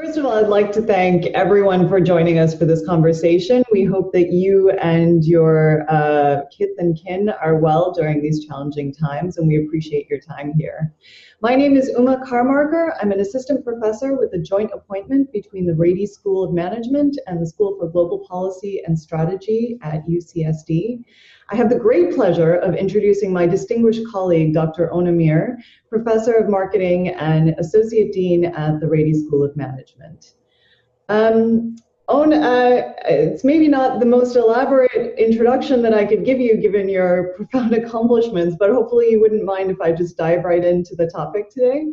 First of all, I'd like to thank everyone for joining us for this conversation. We hope that you and your uh, kith and kin are well during these challenging times, and we appreciate your time here. My name is Uma Karmarkar. I'm an assistant professor with a joint appointment between the Rady School of Management and the School for Global Policy and Strategy at UCSD. I have the great pleasure of introducing my distinguished colleague, Dr. On Amir, professor of marketing and associate dean at the Rady School of Management. Um, uh, it's maybe not the most elaborate introduction that I could give you given your profound accomplishments, but hopefully you wouldn't mind if I just dive right into the topic today.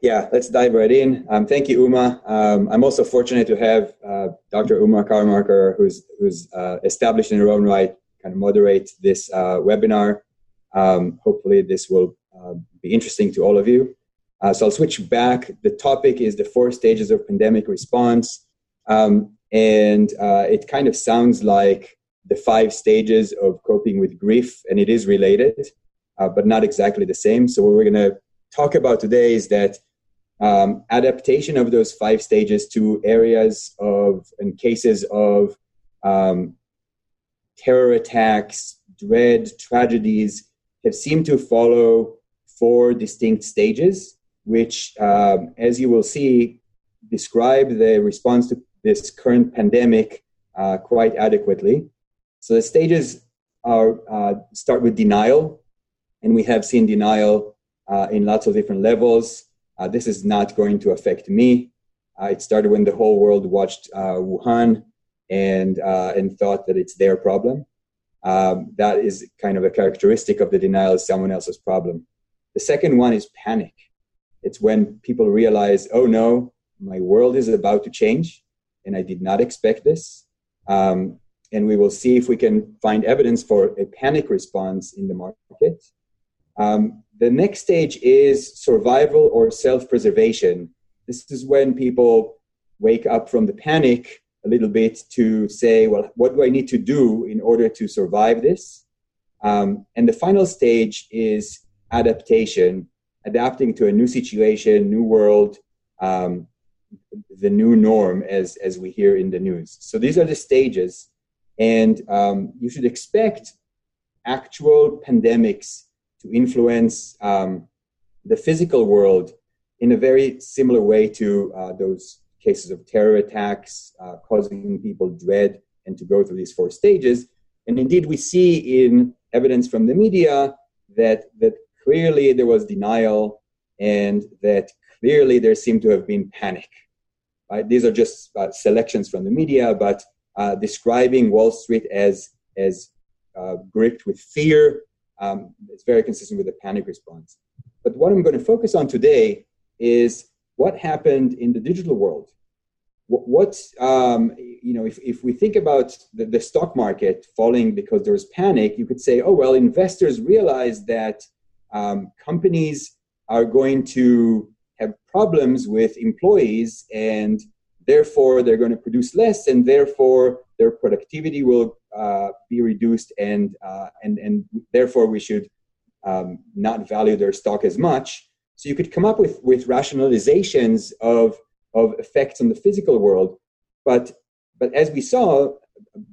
Yeah, let's dive right in. Um, thank you, Uma. Um, I'm also fortunate to have uh, Dr. Uma Karmarkar, who's, who's uh, established in her own right, kind of moderate this uh, webinar. Um, hopefully, this will uh, be interesting to all of you. Uh, so I'll switch back. The topic is the four stages of pandemic response. Um, and it kind of sounds like the five stages of coping with grief, and it is related, uh, but not exactly the same. So, what we're going to talk about today is that um, adaptation of those five stages to areas of and cases of um, terror attacks, dread, tragedies have seemed to follow four distinct stages, which, um, as you will see, describe the response to this current pandemic uh, quite adequately. So the stages are uh, start with denial, and we have seen denial uh, in lots of different levels. Uh, this is not going to affect me. Uh, it started when the whole world watched uh, Wuhan and and thought that it's their problem. Um, that is kind of a characteristic of the denial as someone else's problem. The second one is panic. It's when people realize, oh no, my world is about to change and I did not expect this. Um, and we will see if we can find evidence for a panic response in the market. Um, the next stage is survival or self preservation. This is when people wake up from the panic a little bit to say, well, what do I need to do in order to survive this? Um, and the final stage is adaptation, adapting to a new situation, new world, um, the new norm as as we hear in the news. So these are the stages, and um, you should expect actual pandemics to influence um, the physical world in a very similar way to uh, those cases of terror attacks, uh, causing people dread, and to go through these four stages. And indeed, we see in evidence from the media that that clearly there was denial and that clearly there seemed to have been panic. Right? These are just uh, selections from the media, but uh, describing Wall Street as as uh, gripped with fear. Um, it's very consistent with the panic response. But what I'm going to focus on today is what happened in the digital world. What, um, you know, if, if we think about the, the stock market falling because there was panic, you could say, oh well, investors realized that um, companies are going to have problems with employees and therefore they're going to produce less and therefore their productivity will uh, be reduced and, uh, and, and therefore we should um, not value their stock as much. So you could come up with, with rationalizations of, of effects on the physical world. But, but as we saw,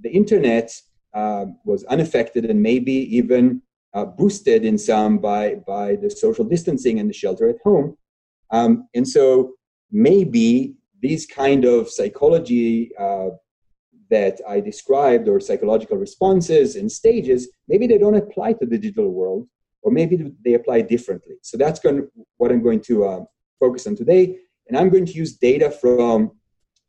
the internet uh, was unaffected and maybe even uh, boosted in some by, by the social distancing and the shelter at home. Um, and so maybe these kind of psychology uh, that I described or psychological responses and stages, maybe they don't apply to the digital world or maybe they apply differently. So that's going to, what I'm going to uh, focus on today. And I'm going to use data from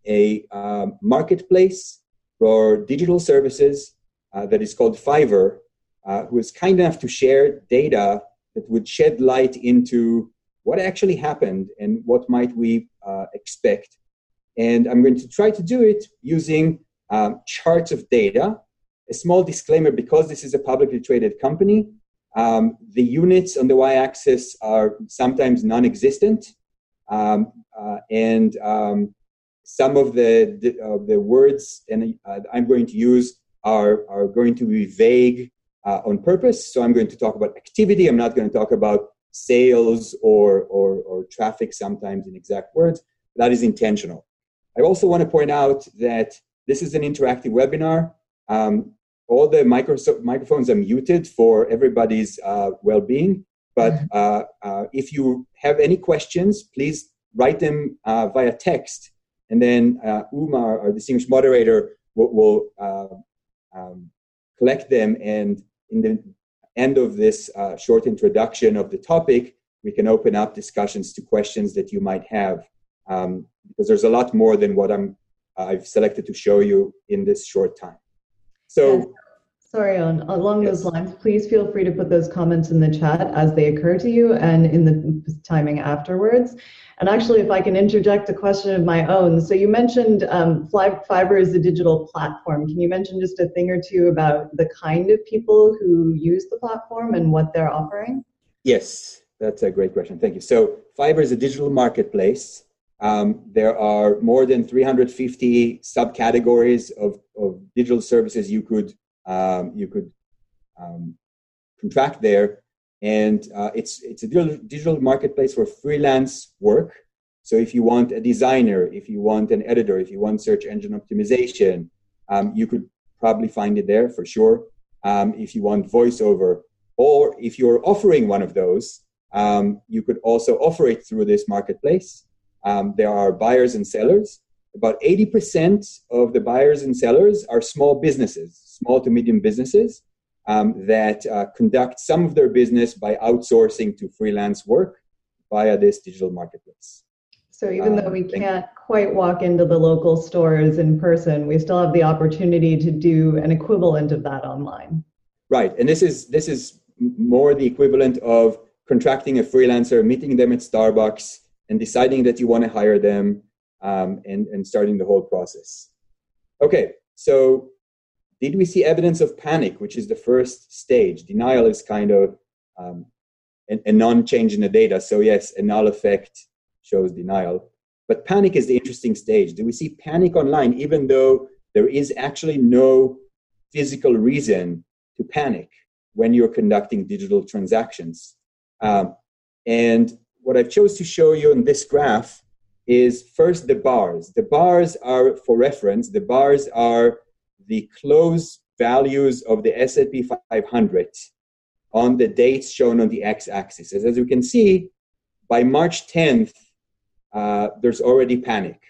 a um, marketplace for digital services uh, that is called Fiverr, uh, who is kind enough to share data that would shed light into what actually happened and what might we uh, expect. And I'm going to try to do it using um, charts of data. A small disclaimer because this is a publicly traded company, um, the units on the y axis are sometimes non existent. Um, uh, and um, some of the the, uh, the words and uh, I'm going to use are are going to be vague uh, on purpose. So I'm going to talk about activity. I'm not going to talk about sales or or, or traffic sometimes in exact words. That is intentional. I also want to point out that this is an interactive webinar. Um, all the microphones are muted for everybody's uh, well-being. But mm-hmm. uh, uh, if you have any questions, please write them uh, via text, and then uh, Uma, our distinguished moderator, will, will uh, um, collect them. And in the end of this short introduction of the topic, we can open up discussions to questions that you might have, um, because there's a lot more than what I'm I've selected to show you in this short time. So, sorry, on along yes. those lines, please feel free to put those comments in the chat as they occur to you and in the timing afterwards. And actually, if I can interject a question of my own. So you mentioned um, Fiverr is a digital platform. Can you mention just a thing or two about the kind of people who use the platform and what they're offering? Yes, that's a great question. Thank you. So Fiverr is a digital marketplace um, there are more than 350 subcategories of, of digital services you could um, you could um, contract there, and uh, it's it's a digital, marketplace for freelance work. So if you want a designer, if you want an editor, if you want search engine optimization, um, you could probably find it there for sure. Um, if you want voiceover, or if you're offering one of those, um, you could also offer it through this marketplace. Um, there are buyers and sellers. About 80% of the buyers and sellers are small businesses, small to medium businesses um, that uh, conduct some of their business by outsourcing to freelance work via this digital marketplace. So even though we um, can't quite walk into the local stores in person, we still have the opportunity to do an equivalent of that online. Right, and this is this is more the equivalent of contracting a freelancer, meeting them at Starbucks, and deciding that you want to hire them um, and, and starting the whole process. Okay, so did we see evidence of panic, which is the first stage? Denial is kind of um, a, non change in the data. So, yes, a null effect shows denial. But panic is the interesting stage. Do we see panic online, even though there is actually no physical reason to panic when you're conducting digital transactions? Um, and what I've chose to show you in this graph is first the bars. The bars are for reference. The bars are the close values of the S&P 500 on the dates shown on the x-axis. As you can see, by March 10th, uh, there's already panic.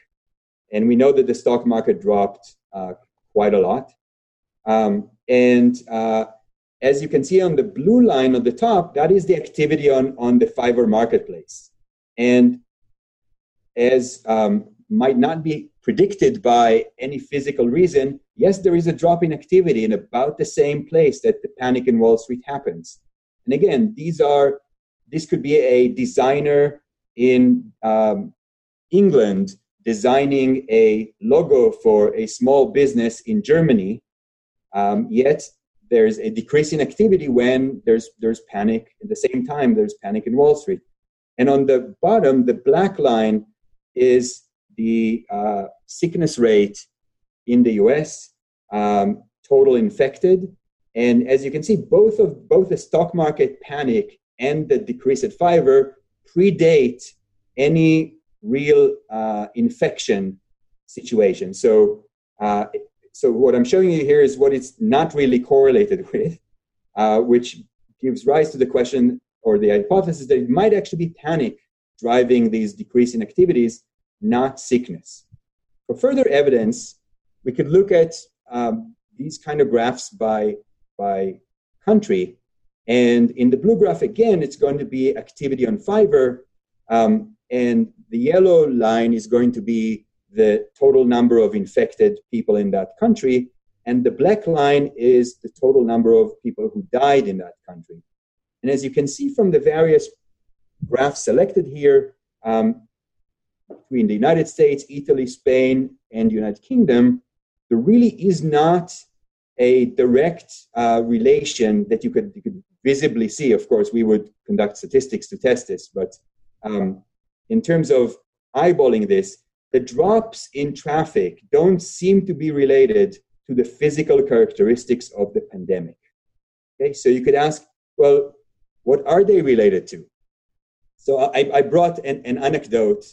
And we know that the stock market dropped uh, quite a lot. Um, and uh, as you can see on the blue line on the top, that is the activity on, on the Fiverr marketplace. And as um, might not be predicted by any physical reason, yes, there is a drop in activity in about the same place that the panic in Wall Street happens. And again, these are this could be a designer in um, England designing a logo for a small business in Germany. Um, yet there's a decrease in activity when there's there's panic at the same time there's panic in wall street. And on the bottom the black line is the uh, sickness rate in the us um, total infected. And as you can see both of both the stock market panic and the decrease at fiverr predate any real uh, infection situation. So uh, so what I'm showing you here is what it's not really correlated with, uh, which gives rise to the question or the hypothesis that it might actually be panic driving these decreasing activities, not sickness. For further evidence, we could look at um, these kind of graphs by, by country. And in the blue graph, again, it's going to be activity on Fiverr. Um, and the yellow line is going to be the total number of infected people in that country. And the black line is the total number of people who died in that country. And as you can see from the various graphs selected here, um, between the United States, Italy, Spain, and the United Kingdom, there really is not a direct uh, relation that you could, you could visibly see. Of course, we would conduct statistics to test this, but um, in terms of eyeballing this, the drops in traffic don't seem to be related to the physical characteristics of the pandemic. Okay, so you could ask, well, what are they related to? So I, I brought an, an, anecdote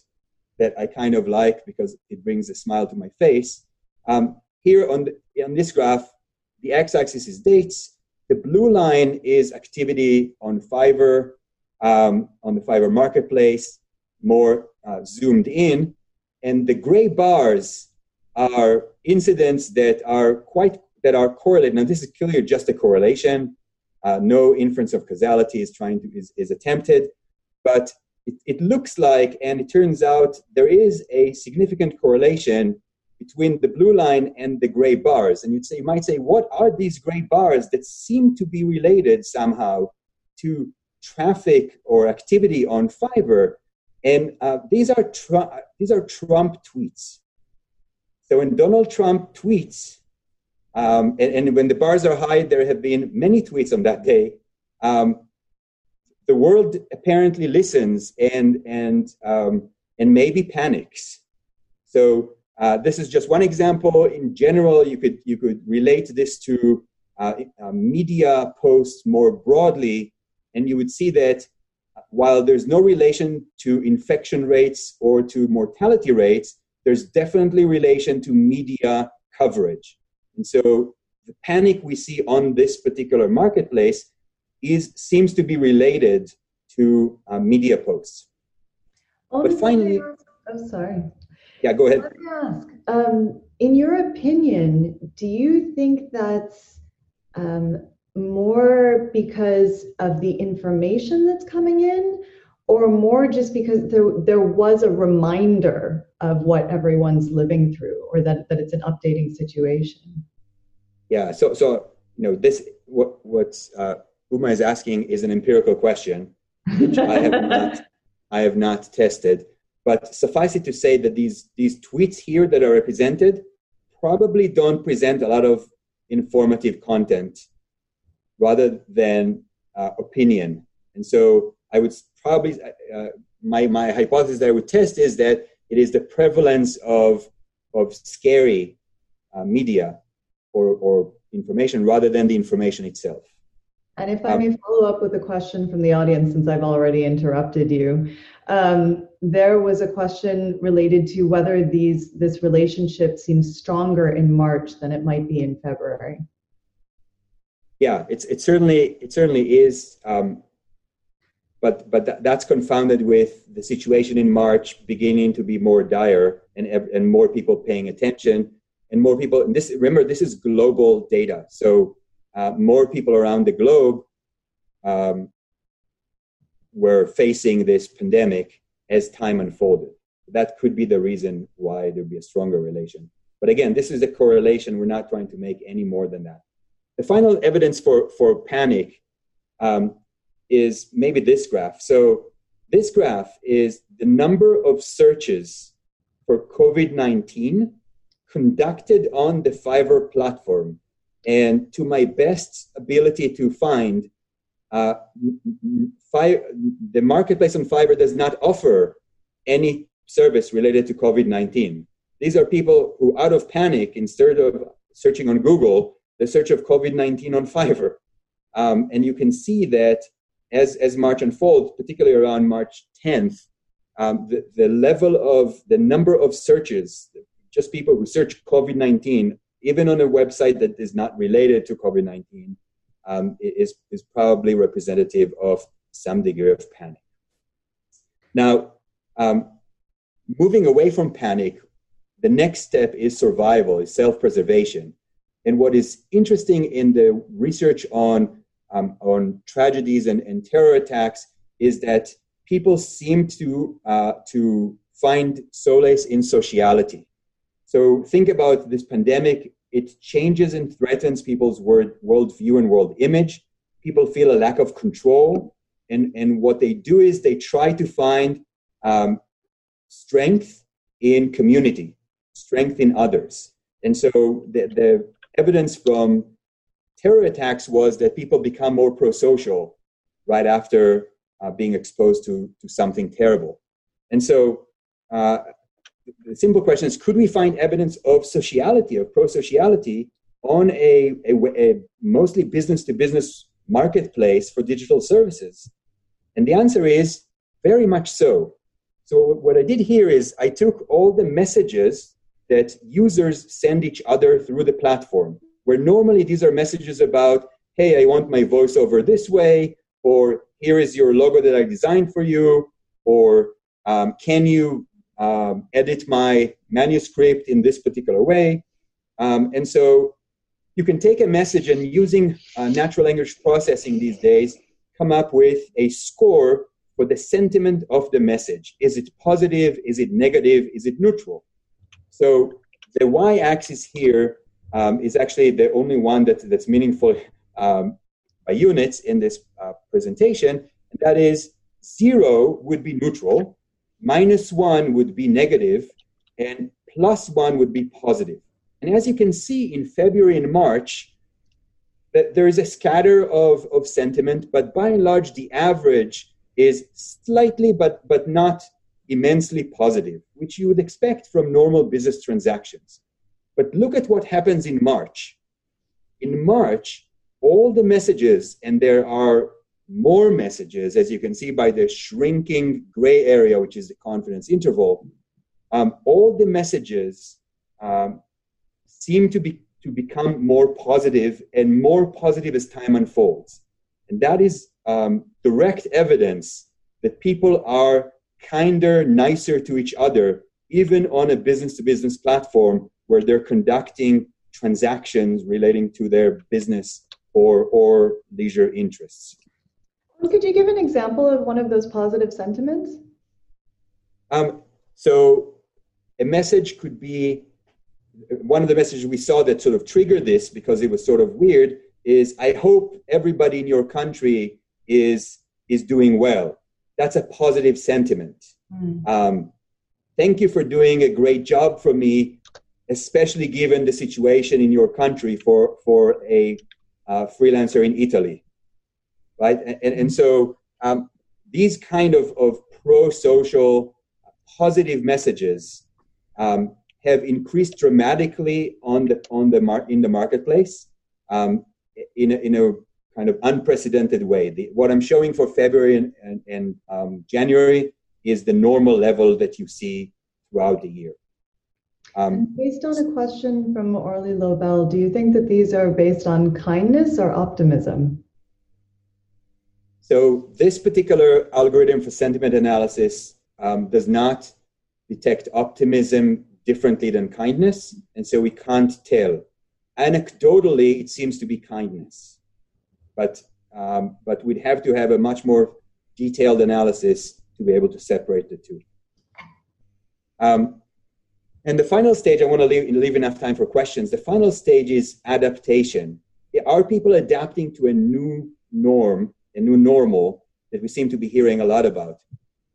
that I kind of like because it brings a smile to my face. Um, here on, the, on this graph, the x-axis is dates. The blue line is activity on Fiverr, um, on the Fiverr marketplace, more uh, zoomed in. And the gray bars are incidents that are quite that are correlated. Now, this is clearly just a correlation. Uh, no inference of causality is trying to is, is attempted, but it, it looks like, and it turns out there is a significant correlation between the blue line and the gray bars. And you'd say, you might say, what are these gray bars that seem to be related somehow to traffic or activity on Fiverr? And uh, these are Trump, these are Trump tweets. So when Donald Trump tweets, um, and, and, when the bars are high, there have been many tweets on that day. Um, the world apparently listens and and um, and maybe panics. So uh, this is just one example. In general, you could you could relate this to uh, uh, media posts more broadly, and you would see that while there's no relation to infection rates or to mortality rates, there's definitely relation to media coverage. And so the panic we see on this particular marketplace is seems to be related to uh, media posts. Oh, but finally, I'm sorry. Yeah, go ahead. Let me ask. Um, in your opinion, do you think that's um, more because of the information that's coming in, or more just because there there was a reminder of what everyone's living through, or that that it's an updating situation? Yeah. So so you know this what what's uh, Uma is asking is an empirical question, which I have not I have not tested. But suffice it to say that these these tweets here that are represented probably don't present a lot of informative content rather than uh, opinion. And so I would probably uh, my my hypothesis that I would test is that it is the prevalence of of scary uh, media or, or information rather than the information itself. And if I um, may follow up with a question from the audience, since I've already interrupted you, um, there was a question related to whether these this relationship seems stronger in March than it might be in February. Yeah, it's it certainly it certainly is, um, but but th- that's confounded with the situation in March beginning to be more dire and and more people paying attention and more people. And this remember this is global data, so uh, more people around the globe um, were facing this pandemic as time unfolded. That could be the reason why there'd be a stronger relation. But again, this is a correlation. We're not trying to make any more than that. The final evidence for, for panic um, is maybe this graph. So this graph is the number of searches for COVID 19 conducted on the Fiverr platform and to my best ability to find, uh, the marketplace on Fiverr does not offer any service related to COVID 19. These are people who, out of panic, instead of searching on Google, they search of COVID 19 on Fiverr. Um, and you can see that as, as March unfolds, particularly around March 10th, um, the, the level of the number of searches, just people who search COVID 19 even on a website that is not related to COVID 19, um, is, is probably representative of some degree of panic. Now, um, moving away from panic, the next step is survival, is self preservation. And what is interesting in the research on, um, on tragedies and, and terror attacks is that people seem to, uh, to find solace in sociality. So think about this pandemic. It changes and threatens people's world worldview and world image. People feel a lack of control, and and what they do is they try to find um, strength in community, strength in others. And so the, the evidence from terror attacks was that people become more pro-social right after uh, being exposed to, to something terrible. And so uh, the simple question is could we find evidence of sociality, of pro sociality, on a, a, a mostly business to business marketplace for digital services? And the answer is very much so. So, what I did here is I took all the messages that users send each other through the platform, where normally these are messages about, hey, I want my voiceover this way, or here is your logo that I designed for you, or um, can you um, edit my manuscript in this particular way? Um, and so you can take a message and using uh, natural language processing these days, come up with a score for the sentiment of the message. Is it positive? Is it negative? Is it neutral? So the y-axis here um, is actually the only one that, that's meaningful um, by units in this uh, presentation, and that is zero would be neutral, minus one would be negative, and plus one would be positive. And as you can see in February and March, that there is a scatter of, of sentiment, but by and large, the average is slightly, but, but not immensely positive, which you would expect from normal business transactions. But look at what happens in March. In March, all the messages, and there are more messages, as you can see by the shrinking gray area, which is the confidence interval, um, all the messages um, seem to be to become more positive and more positive as time unfolds. And that is um, direct evidence that people are kinder, nicer to each other, even on a business to business platform where they're conducting transactions relating to their business or, or leisure interests. Could you give an example of one of those positive sentiments? Um, so, a message could be one of the messages we saw that sort of triggered this because it was sort of weird is I hope everybody in your country is is doing well. That's a positive sentiment. Mm. Um, thank you for doing a great job for me, especially given the situation in your country for for a uh, freelancer in Italy, right? And, and so um, these kind of, of pro-social positive messages um, have increased dramatically on the on the mar- in the marketplace um, in a, in a kind of unprecedented way. The, what I'm showing for February and, and, and um, January is the normal level that you see throughout the year. Um, based on a question from Orly Lobel, do you think that these are based on kindness or optimism? So this particular algorithm for sentiment analysis um, does not detect optimism differently than kindness, and so we can't tell. Anecdotally, it seems to be kindness, but um, but we'd have to have a much more detailed analysis to be able to separate the two. Um, and the final stage, I want to leave, leave enough time for questions. The final stage is adaptation. Are people adapting to a new norm, a new normal that we seem to be hearing a lot about?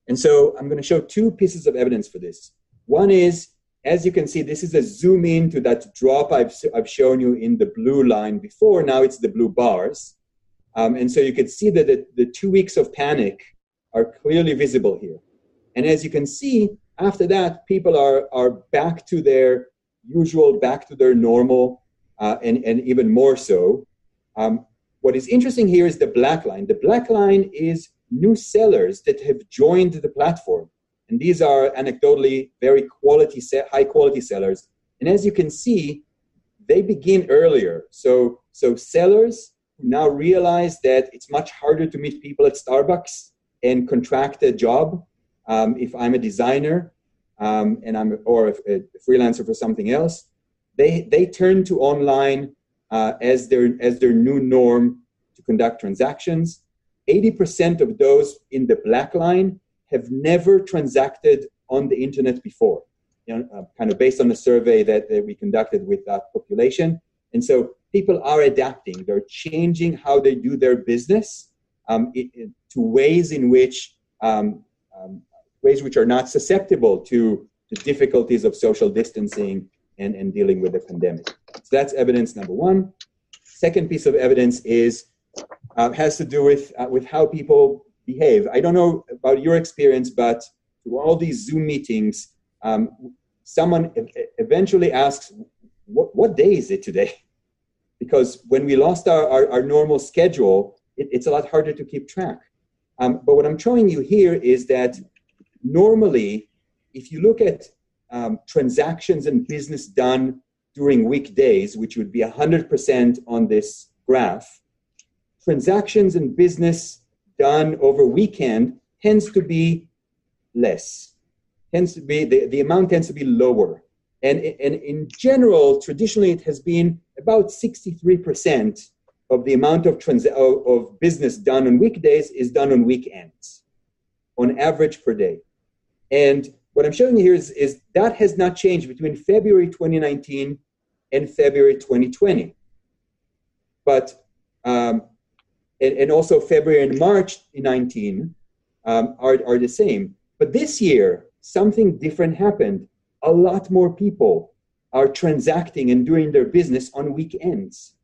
And so I'm going to show two pieces of evidence for this. One is, as you can see, this is a zoom in to that drop I've, I've shown you in the blue line before. Now it's the blue bars. Um, and so you can see that the, the two weeks of panic are clearly visible here. And as you can see, after that, people are, are back to their usual, back to their normal, uh, and, and even more so. Um, what is interesting here is the black line. The black line is new sellers that have joined the platform. And these are anecdotally very quality, high quality sellers. And as you can see, they begin earlier. So, so sellers now realize that it's much harder to meet people at Starbucks and contract a job um, if I'm a designer um, and I'm or a, freelancer for something else, they they turn to online uh, as their as their new norm to conduct transactions. Eighty percent of those in the black line have never transacted on the internet before. You know, uh, kind of based on a survey that, that we conducted with that population, and so people are adapting. They're changing how they do their business um, it, it, to ways in which um, um, ways which are not susceptible to the difficulties of social distancing and, and dealing with the pandemic. So that's evidence number one. Second piece of evidence is uh, has to do with uh, with how people behave. I don't know about your experience, but through all these Zoom meetings, um, someone eventually asks, what, what day is it today? Because when we lost our, our, our normal schedule, it, it's a lot harder to keep track. Um, but what I'm showing you here is that normally, if you look at um, transactions and business done during weekdays, which would be 100% on this graph, transactions and business done over weekend tends to be less, tends to be, the, the amount tends to be lower. And, and in general, traditionally, it has been about 63% of the amount of, trans- of, business done on weekdays is done on weekends, on average per day. And what I'm showing you here is, is that has not changed between February 2019 and February 2020. But, um, and, and also February and March 19 um, are, are the same. But this year, something different happened. A lot more people are transacting and doing their business on weekends.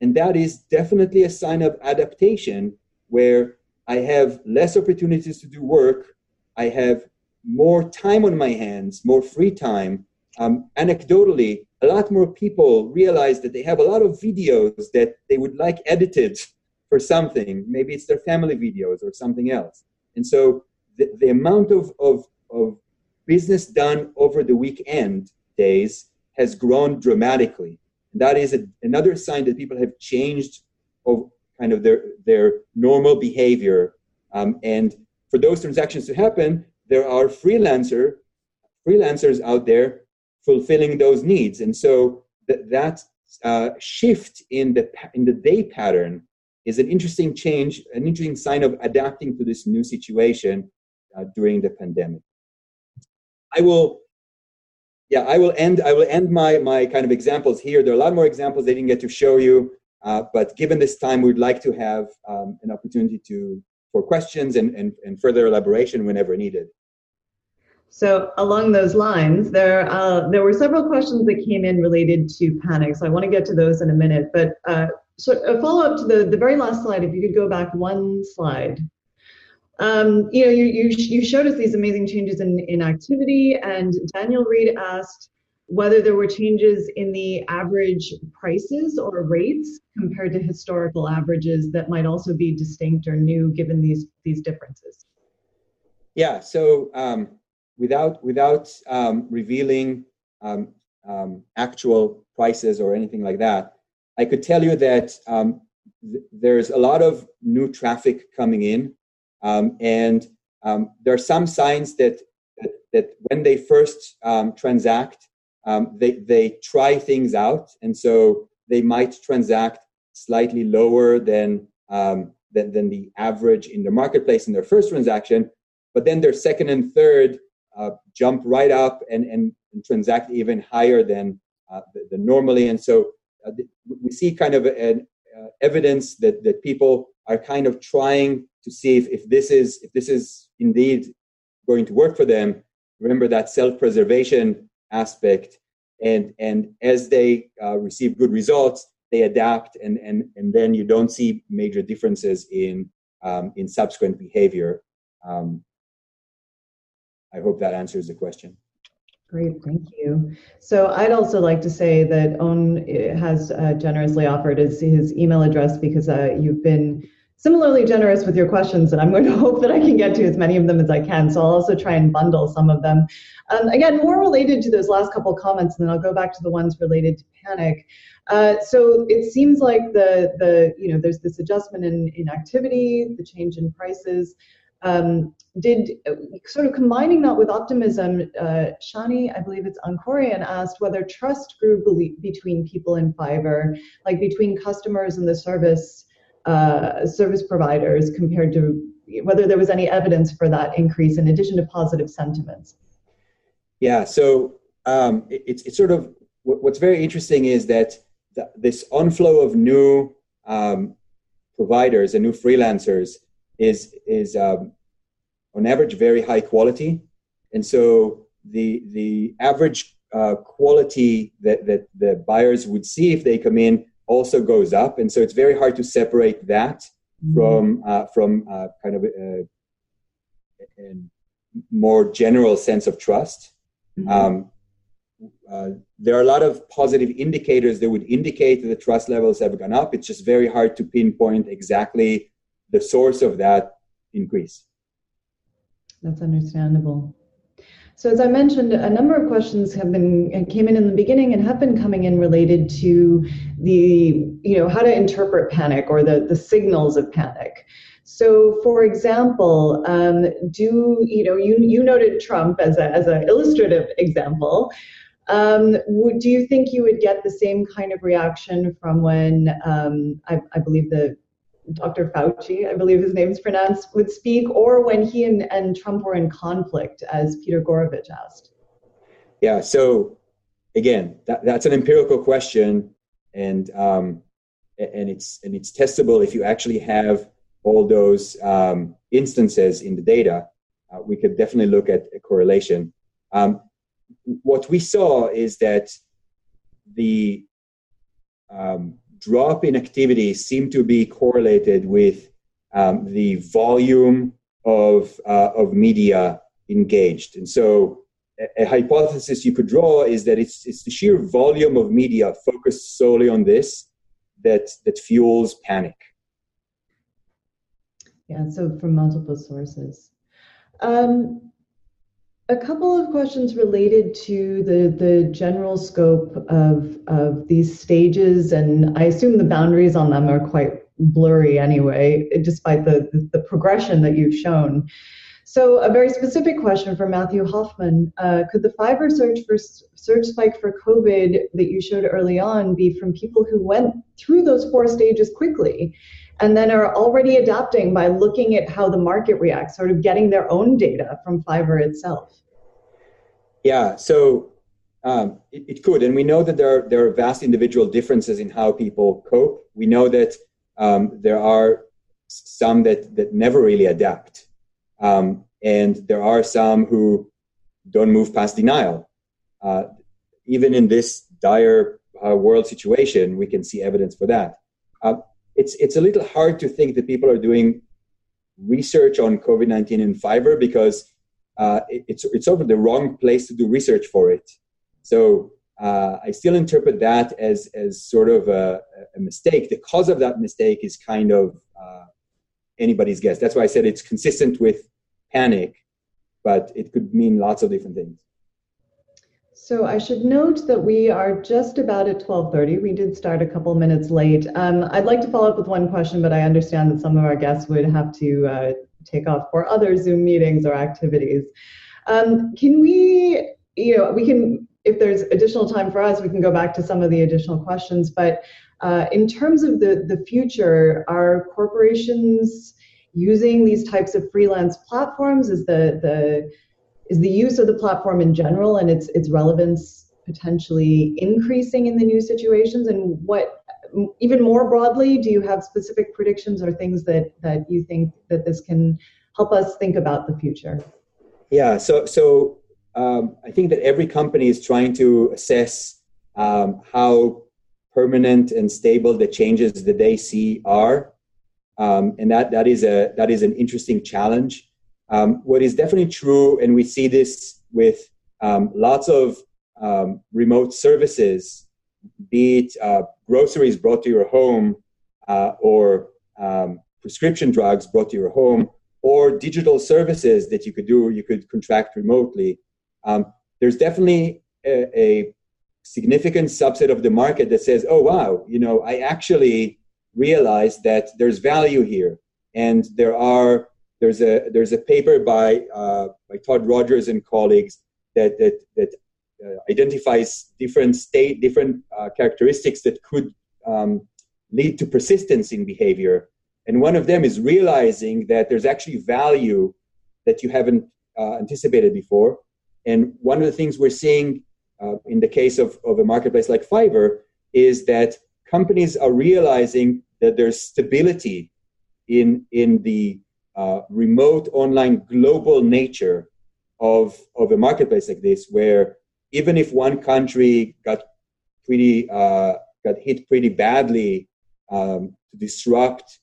And that is definitely a sign of adaptation where I have less opportunities to do work. I have more time on my hands, more free time. Um, anecdotally, a lot more people realize that they have a lot of videos that they would like edited for something. Maybe it's their family videos or something else. And so the, the amount of, of, of business done over the weekend days has grown dramatically. And that is a, another sign that people have changed of kind of their, their normal behavior. Um, and for those transactions to happen, there are freelancer freelancers out there fulfilling those needs. And so that, that uh, shift in the, in the day pattern is an interesting change, an interesting sign of adapting to this new situation uh, during the pandemic. I will, yeah, I will end. I will end my my kind of examples here. There are a lot more examples they didn't get to show you, uh, but given this time, we'd like to have um, an opportunity to for questions and, and, and further elaboration whenever needed. So along those lines, there uh, there were several questions that came in related to panic. So I want to get to those in a minute. But uh, so a follow up to the the very last slide. If you could go back one slide. Um, you know, you, you you showed us these amazing changes in in activity, and Daniel Reed asked whether there were changes in the average prices or rates compared to historical averages that might also be distinct or new given these these differences. Yeah. So. Um, without without um, revealing um, um, actual prices or anything like that, I could tell you that um, th- there's a lot of new traffic coming in, um, and um, there are some signs that that, that when they first transact, they they try things out, and so they might transact slightly lower than than, than the average in the marketplace in their first transaction, but then their second and third uh, jump right up and, and, and, transact even higher than, uh, than normally. And so uh, we see kind of an uh, evidence that, that people are kind of trying to see if, if this is if this is indeed going to work for them. Remember that self-preservation aspect, and and as they uh, receive good results, they adapt, and and and then you don't see major differences in um, in subsequent behavior. Um, I hope that answers the question. Great, thank you. So I'd also like to say that On has uh, generously offered his, his email address because uh, you've been similarly generous with your questions, and I'm going to hope that I can get to as many of them as I can. So I'll also try and bundle some of them. Um, again, more related to those last couple comments, and then I'll go back to the ones related to panic. Uh, so it seems like the the you know there's this adjustment in in activity, the change in prices um, did sort of combining that with optimism, uh, Shani, I believe it's Ankorian, asked whether trust grew between people in Fiverr, like between customers and the service uh, service providers, compared to whether there was any evidence for that increase in addition to positive sentiments. Yeah, so um, it, it's it's sort of what's very interesting is that this onflow of new um, providers and new freelancers is is um, on average very high quality, and so the the average uh, quality that that the buyers would see if they come in also goes up, and so it's very hard to separate that mm-hmm. from uh, from uh, kind of a, a, more general sense of trust. Mm-hmm. Um, uh, there are a lot of positive indicators that would indicate that the trust levels have gone up. It's just very hard to pinpoint exactly the source of that increase. That's understandable. So as I mentioned, a number of questions have been came in in the beginning and have been coming in related to the you know how to interpret panic or the the signals of panic. So, for example, um, do you know you you noted Trump as a as an illustrative example. Um, would, do you think you would get the same kind of reaction from when um, I, I, believe the Dr. Fauci, I believe his name is pronounced, would speak, or when he and, and Trump were in conflict, as Peter Gourevitch asked? Yeah. So again, that, that's an empirical question, and um, and it's and it's testable if you actually have all those um, instances in the data. Uh, we could definitely look at a correlation. Um, what we saw is that the um, drop in activity seemed to be correlated with um, the volume of, uh, of media engaged. And so, a, a, hypothesis you could draw is that it's, it's the sheer volume of media focused solely on this that, that fuels panic. Yeah, so from multiple sources. Um, a couple of questions related to the, the general scope of, of these stages, and I assume the boundaries on them are quite blurry anyway, despite the, the, progression that you've shown. So, a very specific question for Matthew Hoffman uh, Could the Fiverr search for search spike for COVID that you showed early on be from people who went through those four stages quickly? and then are already adapting by looking at how the market reacts, sort of getting their own data from Fiverr itself. Yeah, so um, it, it, could, and we know that there are, there are vast individual differences in how people cope. We know that um, there are some that that never really adapt, um, and there are some who don't move past denial. Uh, even in this dire uh, world situation, we can see evidence for that. Uh, it's it's a little hard to think that people are doing research on COVID nineteen in Fiverr because uh, it, it's it's over the wrong place to do research for it. So uh, I still interpret that as as sort of a, a, mistake. The cause of that mistake is kind of uh, anybody's guess. That's why I said it's consistent with panic, but it could mean lots of different things. So I should note that we are just about at 12:30. We did start a couple minutes late. Um, I'd like to follow up with one question, but I understand that some of our guests would have to uh, take off for other Zoom meetings or activities. Um, can we, you know, we can, if there's additional time for us, we can go back to some of the additional questions. But uh, in terms of the the future, are corporations using these types of freelance platforms? Is the the is the use of the platform in general and its its relevance potentially increasing in the new situations and what even more broadly do you have specific predictions or things that that you think that this can help us think about the future yeah so so um, i think that every company is trying to assess um, how permanent and stable the changes that they see are um, and that that is a that is an interesting challenge um, what is definitely true, and we see this with um, lots of um, remote services, be it uh, groceries brought to your home uh, or prescription drugs brought to your home or digital services that you could do, you could contract remotely. Um, there's definitely a, a significant subset of the market that says, oh, wow, you know, I actually realize that there's value here. And there are there's a there's a paper by uh, by Todd Rogers and colleagues that that that uh, identifies different state different uh, characteristics that could um, lead to persistence in behavior. And one of them is realizing that there's actually value that you haven't uh, anticipated before. And one of the things we're seeing uh, in the case of, of a marketplace like Fiverr is that companies are realizing that there's stability in in the uh, remote online global nature of, of a marketplace like this, where even if one country got pretty uh, got hit pretty badly um, to disrupt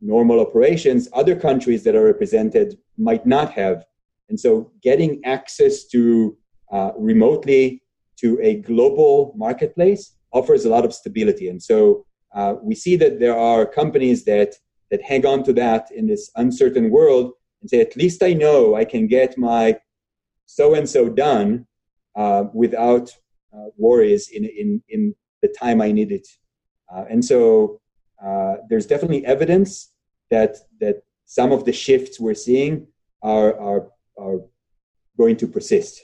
normal operations, other countries that are represented might not have. And so, getting access to uh, remotely to a global marketplace offers a lot of stability. And so uh, we see that there are companies that that hang on to that in this uncertain world and say, at least I know I can get my so and so done uh, without uh, worries in, in, in the time I need it. Uh, and so uh, there's definitely evidence that, that some of the shifts we're seeing are, are, are going to persist.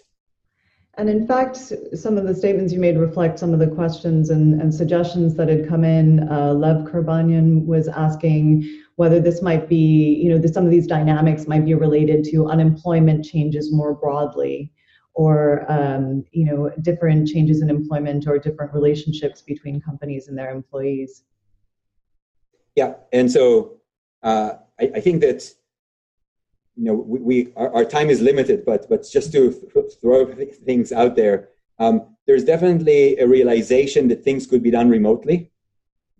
And in fact, some of the statements you made reflect some of the questions and, and suggestions that had come in. Uh, Lev Kerbanyan was asking whether this might be, you know, some of these dynamics might be related to unemployment changes more broadly, or um, you know, different changes in employment or different relationships between companies and their employees. Yeah, and so uh, I, I think that you know, we, we our, our, time is limited, but but just to th- throw things out there, um, there's definitely a realization that things could be done remotely,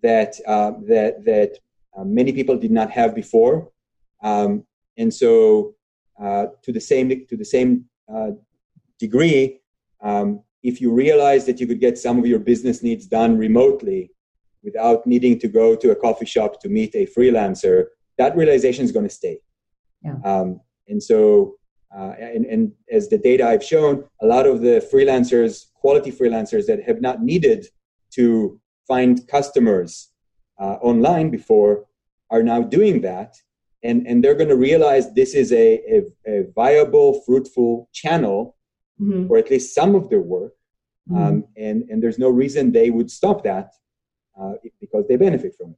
that uh, that that uh, many people did not have before, um, and so uh, to the same to the same uh, degree, um, if you realize that you could get some of your business needs done remotely without needing to go to a coffee shop to meet a freelancer, that realization is going to stay. Yeah. Um, and so, uh, and, and as the data I've shown, a lot of the freelancers, quality freelancers that have not needed to find customers uh, online before are now doing that. And, and they're going to realize this is a, a, a viable, fruitful channel mm-hmm. for at least some of their work. Mm-hmm. Um, and, and there's no reason they would stop that uh, because they benefit from it.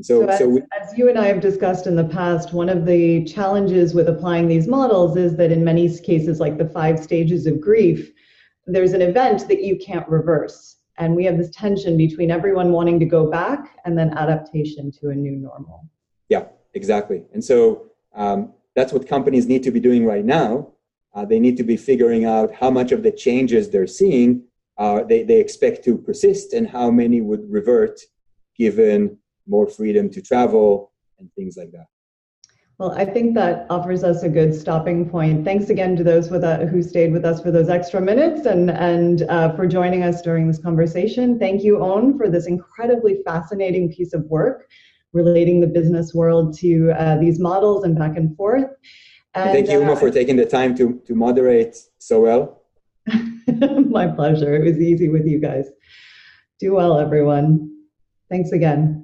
So, so, as, so we, as, you and I have discussed in the past, one of the challenges with applying these models is that in many cases, like the five stages of grief, there's an event that you can't reverse. And we have this tension between everyone wanting to go back and then adaptation to a new normal. Yeah, exactly. And so um, that's what companies need to be doing right now. Uh, they need to be figuring out how much of the changes they're seeing uh, they, they expect to persist and how many would revert given more freedom to travel and things like that. Well, I think that offers us a good stopping point. Thanks again to those with, uh, who stayed with us for those extra minutes and, and uh, for joining us during this conversation. Thank you, On, for this incredibly fascinating piece of work relating the business world to uh, these models and back and forth. And, thank you, Uma, uh, for taking the time to, to moderate so well. My pleasure. It was easy with you guys. Do well, everyone. Thanks again.